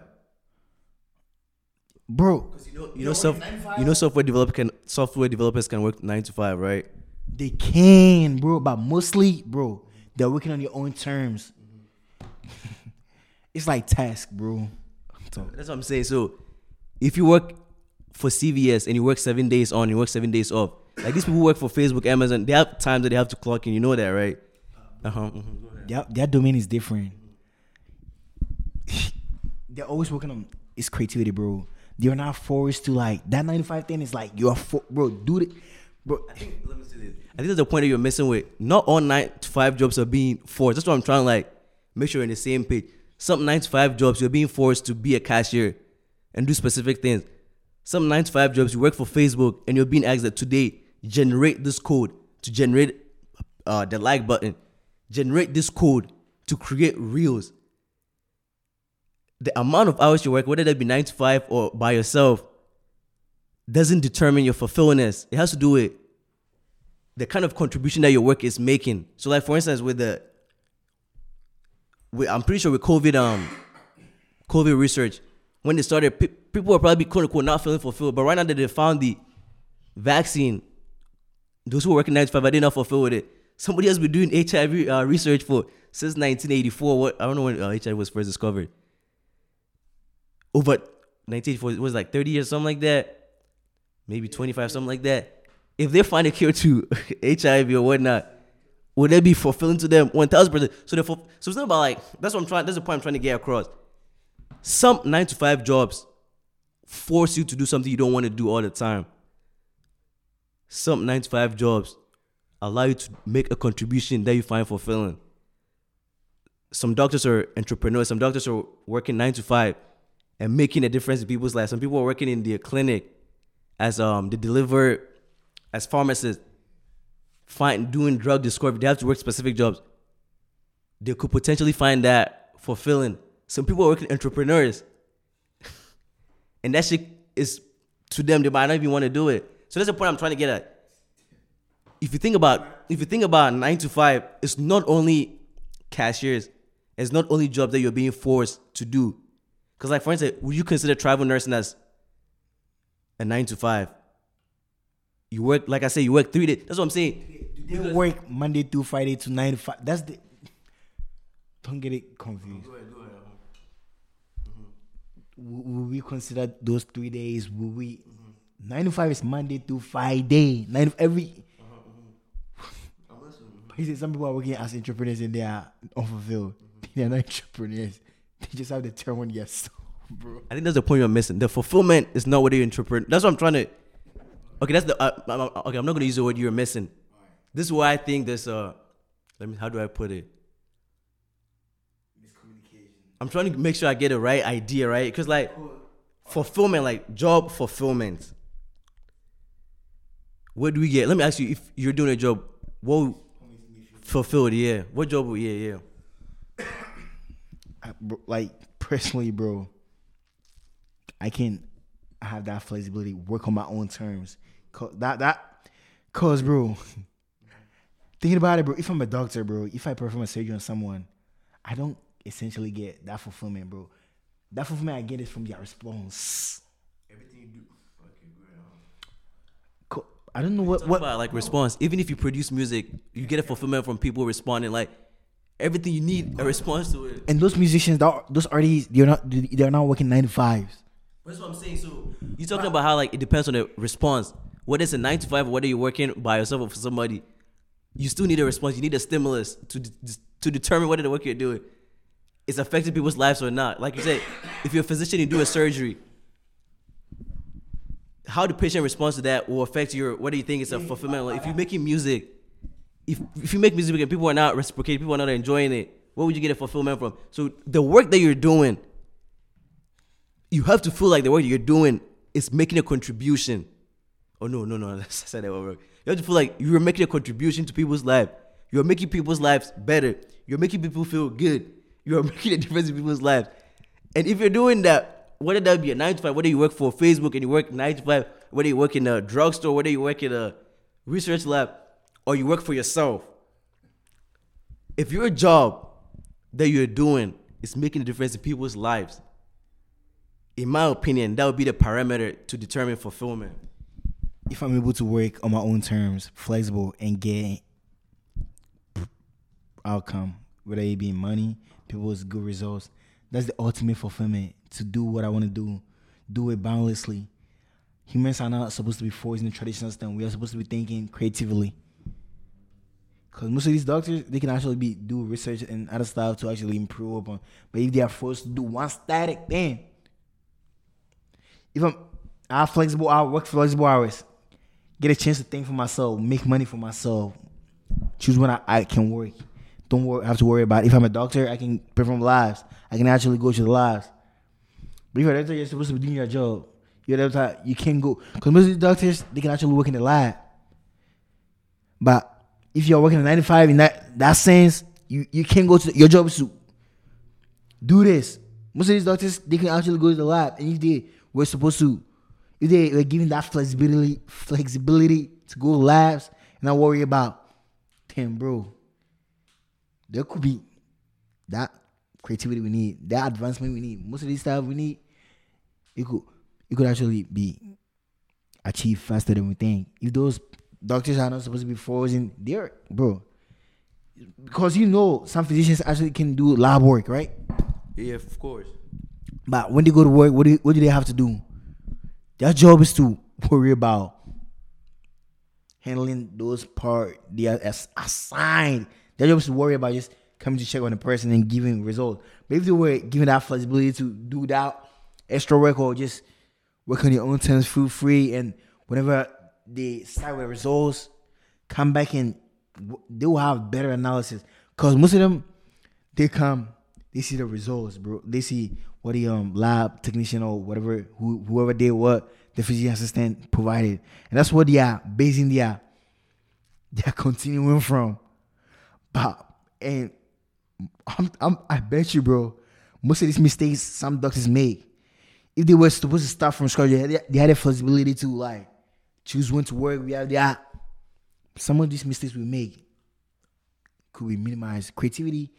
Speaker 1: bro,
Speaker 3: You know, you know, soft, you know, software developer can software developers can work nine to five, right?
Speaker 1: they can, bro, but mostly, bro, they're working on their own terms. it's like task, bro. So,
Speaker 3: That's what I'm saying. So, if you work for CVS and you work seven days on, you work seven days off. Like these people who work for Facebook, Amazon, they have times that they have to clock in. You know that, right? Uh huh.
Speaker 1: Their, their domain is different. They're always working on it's creativity, bro. They're not forced to like that 95 thing is like you're for, bro, do it. Bro, I think,
Speaker 3: Let me say this. I think that's the point that you're missing with. Not all nine to five jobs are being forced. That's what I'm trying to like make sure in the same page. Some nine to five jobs you're being forced to be a cashier and do specific things. Some nine to five jobs you work for Facebook and you're being asked that today generate this code to generate uh, the like button, generate this code to create reels. The amount of hours you work, whether that be nine to five or by yourself, doesn't determine your fulfillingness. It has to do with the kind of contribution that your work is making. So, like for instance, with the, with, I'm pretty sure with COVID, um, COVID research, when they started, pe- people were probably quote unquote not feeling fulfilled. But right now that they found the vaccine, those who were working nine to five, are they not fulfilled with it? Somebody has been doing HIV uh, research for since 1984. What I don't know when uh, HIV was first discovered. Over 1984 it was like 30 years, something like that. Maybe 25, something like that. If they find a cure to HIV or whatnot, would that be fulfilling to them? 1000 percent. So the so it's not about like that's what I'm trying. That's the point I'm trying to get across. Some nine to five jobs force you to do something you don't want to do all the time. Some nine to five jobs allow you to make a contribution that you find fulfilling. Some doctors are entrepreneurs. Some doctors are working nine to five and making a difference in people's lives. Some people are working in their clinic as um they deliver as pharmacists, find doing drug discovery. They have to work specific jobs. They could potentially find that fulfilling. Some people are working entrepreneurs, and that shit is to them. They might not even want to do it. So that's the point I'm trying to get at. If you think about if you think about nine to five, it's not only cashiers. It's not only jobs that you're being forced to do. Because, like, for instance, would you consider travel nursing as a nine to five? You work, like I said, you work three days. That's what I'm saying.
Speaker 1: They work Monday through Friday to nine to five. That's the. Don't get it confused. Will will we consider those three days? Will we? Nine to five is Monday through Friday. Nine every. He said some people are working as entrepreneurs and they are unfulfilled. They are not entrepreneurs. They just have the term on yes, bro.
Speaker 3: I think that's the point you're missing. The fulfillment is not what you interpret. That's what I'm trying to. Okay, that's the. Uh, I'm- I'm- okay, I'm not gonna use the word you're missing. This is why I think this. Uh, let me. How do I put it? I'm trying to make sure I get the right idea, right? Because like fulfillment, like job fulfillment. What do we get? Let me ask you: If you're doing a job, what fulfilled? Yeah, what job? Yeah, yeah.
Speaker 1: I, bro, like personally, bro, I can have that flexibility, work on my own terms. 'Cause that that, cause bro, thinking about it, bro. If I'm a doctor, bro, if I perform a surgery on someone, I don't essentially get that fulfillment, bro. That fulfillment I get is from their response.
Speaker 3: Everything you do.
Speaker 1: Co- I don't know what
Speaker 3: What
Speaker 1: what.
Speaker 3: about like response? Even if you produce music, you get a fulfillment from people responding. Like everything you need a response to it.
Speaker 1: And those musicians, that- those artists, they're not they're not working nine to fives.
Speaker 3: That's what I'm saying. So you're talking about how like it depends on the response. Whether it's a nine to five or whether you're working by yourself or for somebody, you still need a response. You need a stimulus to de- to determine whether the work you're doing is affecting people's lives or not. Like you said, if you're a physician, you do a surgery. How the patient responds to that will affect your whether you think it's a mm. fulfillment. Like if you're making music, if if you make music and people are not reciprocating, people are not enjoying it, where would you get a fulfillment from? So the work that you're doing you have to feel like the work you're doing is making a contribution. Oh no, no, no, I said that wrong. You have to feel like you're making a contribution to people's life. You're making people's lives better. You're making people feel good. You're making a difference in people's lives. And if you're doing that, whether that be a nine to five, whether you work for Facebook and you work nine to five, whether you work in a drugstore, whether you work in a research lab, or you work for yourself, if your job that you're doing is making a difference in people's lives, in my opinion, that would be the parameter to determine fulfillment.
Speaker 1: if I'm able to work on my own terms, flexible, and get outcome, whether it be money, people's good results, that's the ultimate fulfillment. To do what I want to do, do it boundlessly. Humans are not supposed to be forced in the traditional system. We are supposed to be thinking creatively. Cause most of these doctors, they can actually be do research and other stuff to actually improve upon. But if they are forced to do one static thing, if I'm I flexible hours, work flexible hours, get a chance to think for myself, make money for myself, choose when I, I can work. Don't worry, have to worry about. it. If I'm a doctor, I can perform lives. I can actually go to the lives. You're a doctor, you're supposed to be doing your job. You're a doctor, you can't go because most of these doctors they can actually work in the lab. But if you're working at 95 in that that sense, you you can't go to your job to do this. Most of these doctors they can actually go to the lab, and if they were supposed to, if they were given that flexibility, flexibility to go to labs and not worry about, damn, bro, there could be that creativity we need, that advancement we need. Most of this stuff we need, it could it could actually be achieved faster than we think. If those doctors are not supposed to be frozen, they're bro. because you know some physicians actually can do lab work, right?
Speaker 3: Yeah, of course.
Speaker 1: But when they go to work, what do what do they have to do? Their job is to worry about handling those part they are as- assigned. Their job is to worry about just coming to check on the person and giving results. But if they were given that flexibility to do that extra work or just work on your own terms, feel free, and whenever they start with results, come back and they will have better analysis. Cause most of them, they come, they see the results, bro. They see what the um lab technician or whatever who, whoever did what the physician assistant provided, and that's what they are basing their they are continuing from. But and I'm, I'm I bet you, bro, most of these mistakes some doctors make, if they were supposed to start from scratch, they had, they had the flexibility to like choose when to work. We have that. Some of these mistakes we make could be minimized. Creativity,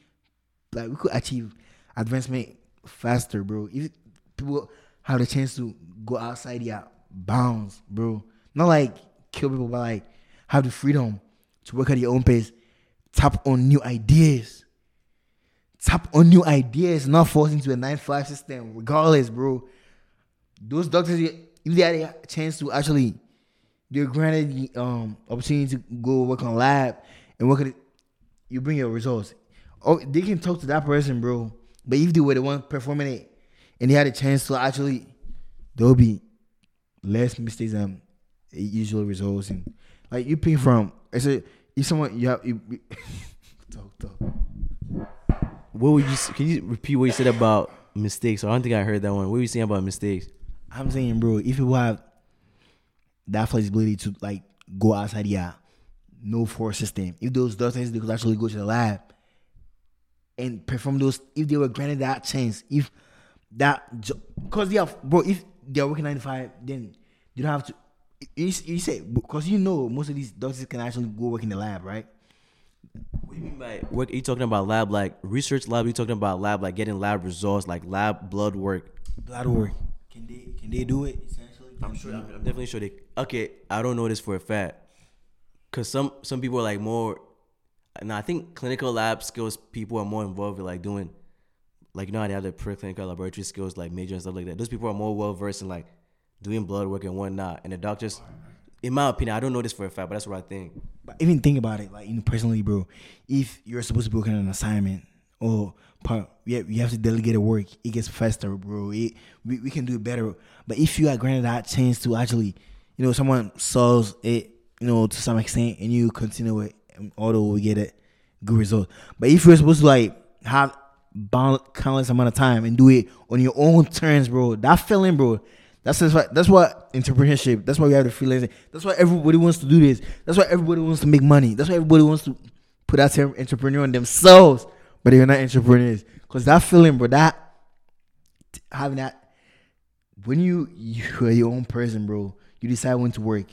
Speaker 1: like we could achieve advancement faster, bro. If people have the chance to go outside their bounds, bro. Not like kill people, but like have the freedom to work at your own pace. Tap on new ideas. Tap on new ideas, not forced into a 9-5 system, regardless, bro. Those doctors, if they had a chance to actually, they're granted the um, opportunity to go work on lab and work at it, you bring your results. Oh, they can talk to that person, bro. But if they were the one performing it and they had a chance to actually, there'll be less mistakes than usual results. And like you pick from, it's a if someone you have you, talk talk.
Speaker 3: What would you? Can you repeat what you said about mistakes? I don't think I heard that one. What were you saying about mistakes?
Speaker 1: I'm saying, bro, if you have that flexibility to like go outside your no force system, if those doctors they could actually go to the lab and perform those, if they were granted that chance, if that because they have, bro, if they're working 95, then you don't have to. You, you say because you know most of these doctors can actually go work in the lab, right?
Speaker 3: What do you mean by what are you talking about lab like research lab? you talking about lab like getting lab results like lab blood work?
Speaker 1: Blood work. Can they can they do it? Essentially,
Speaker 3: I'm sure. I'm, I'm definitely sure they. Okay, I don't know this for a fact, cause some some people are like more. And I think clinical lab skills people are more involved with like doing, like you know how they have the preclinical laboratory skills like major and stuff like that. Those people are more well versed in like doing blood work and whatnot. And the doctors, in my opinion, I don't know this for a fact, but that's what I think.
Speaker 1: But even think about it, like you know, personally, bro. If you're supposed to be working on an assignment or part, have, you have to delegate the work. It gets faster, bro. It, we we can do it better. But if you are granted that chance to actually, you know, someone solves it, you know, to some extent, and you continue it, um, although we get a good result. But if you're supposed to like have bound countless amount of time and do it on your own terms, bro, that feeling, bro. That's what that's what entrepreneurship. That's why we have the freelancing. That's why everybody wants to do this. That's why everybody wants to make money. That's why everybody wants to put that term entrepreneur on themselves, but they're not entrepreneurs. Cause that feeling, bro, that having that when you you are your own person, bro, you decide when to work,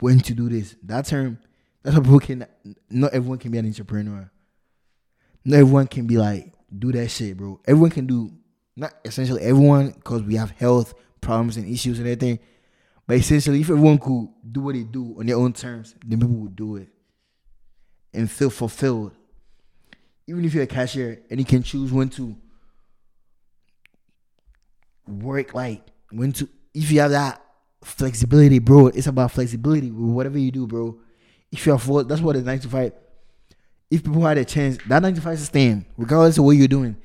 Speaker 1: when to do this. That term, that's why people can. Not everyone can be an entrepreneur. Not everyone can be like do that shit, bro. Everyone can do not essentially everyone because we have health problems and issues and everything. But essentially, if everyone could do what they do on their own terms, then people would do it and feel fulfilled. Even if you're a cashier and you can choose when to work, like when to, if you have that flexibility, bro, it's about flexibility with whatever you do, bro. If you're full, that's what the nine to five. If people had a chance, that nine to five system, regardless of what you're doing,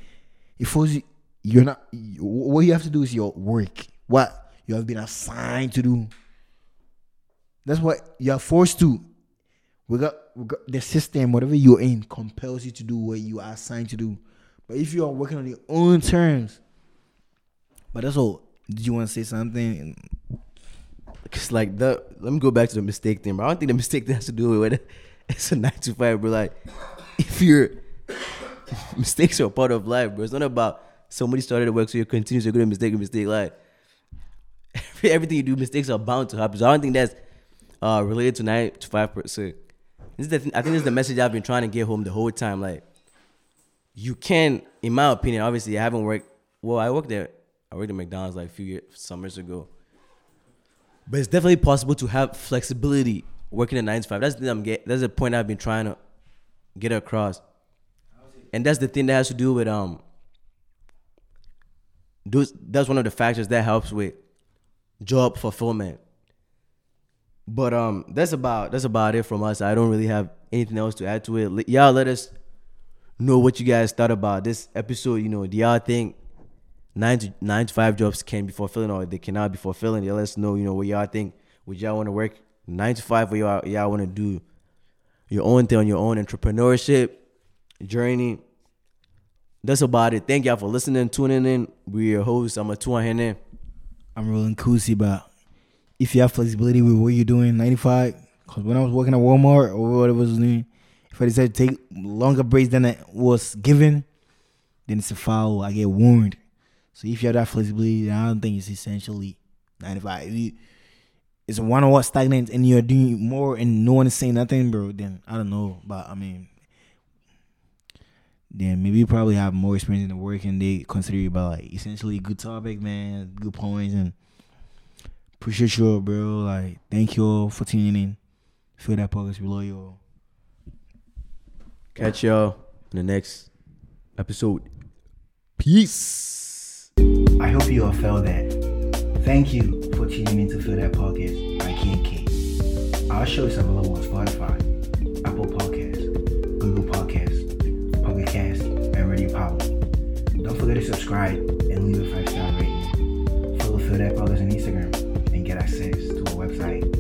Speaker 1: it forces you, you're not. You, what you have to do is your work. What you have been assigned to do. That's what you're forced to. We got, we got the system, whatever you're in, compels you to do what you are assigned to do. But if you are working on your own terms, but that's all. Did you want to say something?
Speaker 3: Cause like the let me go back to the mistake thing, bro. I don't think the mistake thing has to do with it. It's a nine to five, bro. Like if you're mistakes are a part of life, bro. It's not about somebody started to work, so you continue to go to mistake and mistake. Like everything you do, mistakes are bound to happen. So I don't think that's uh related to nine to five percent. This is the I think this is the message I've been trying to get home the whole time. Like you can, in my opinion, obviously I haven't worked well, I worked there I worked at McDonald's like a few years, summers ago. But it's definitely possible to have flexibility working at nine to five. That's the thing I'm get. That's the point I've been trying to get across. And that's the thing that has to do with um those that's one of the factors that helps with job fulfillment. But um that's about that's about it from us. I don't really have anything else to add to it. Y'all let us know what you guys thought about this episode. You know, do y'all think nine to nine to five jobs can be fulfilling or they cannot be fulfilling? Y'all let us know, you know, what y'all think. Would y'all want to work nine to five or y'all y'all want to do your own thing on your own entrepreneurship journey? That's about it. Thank y'all for listening, tuning in. We're your hosts. I'm a two Hene.
Speaker 1: I'm rolling Kusi, but if you have flexibility with what you're doing, 95. Because when I was working at Walmart or whatever it was doing, if I decide to take longer breaks than I was given, then it's a foul. I get warned. So if you have that flexibility, I don't think it's essentially 95. If you, it's one what stagnant and you're doing more and no one is saying nothing, bro, then I don't know. But I mean, then maybe you probably have more experience in the work and they consider you about like essentially good topic, man, good points and appreciate you, bro. Like, thank you all for tuning in. Feel that podcast below you. all.
Speaker 3: Catch y'all in the next episode. Peace.
Speaker 1: I hope you all felt that. Thank you for tuning in to Feel That Podcast by KK. Our show is available on Spotify, Apple Podcasts, Google Podcasts, Pocket Cast, follow. Don't forget to subscribe and leave a five star rating. Follow Philadelphia Brothers on Instagram and get access to our website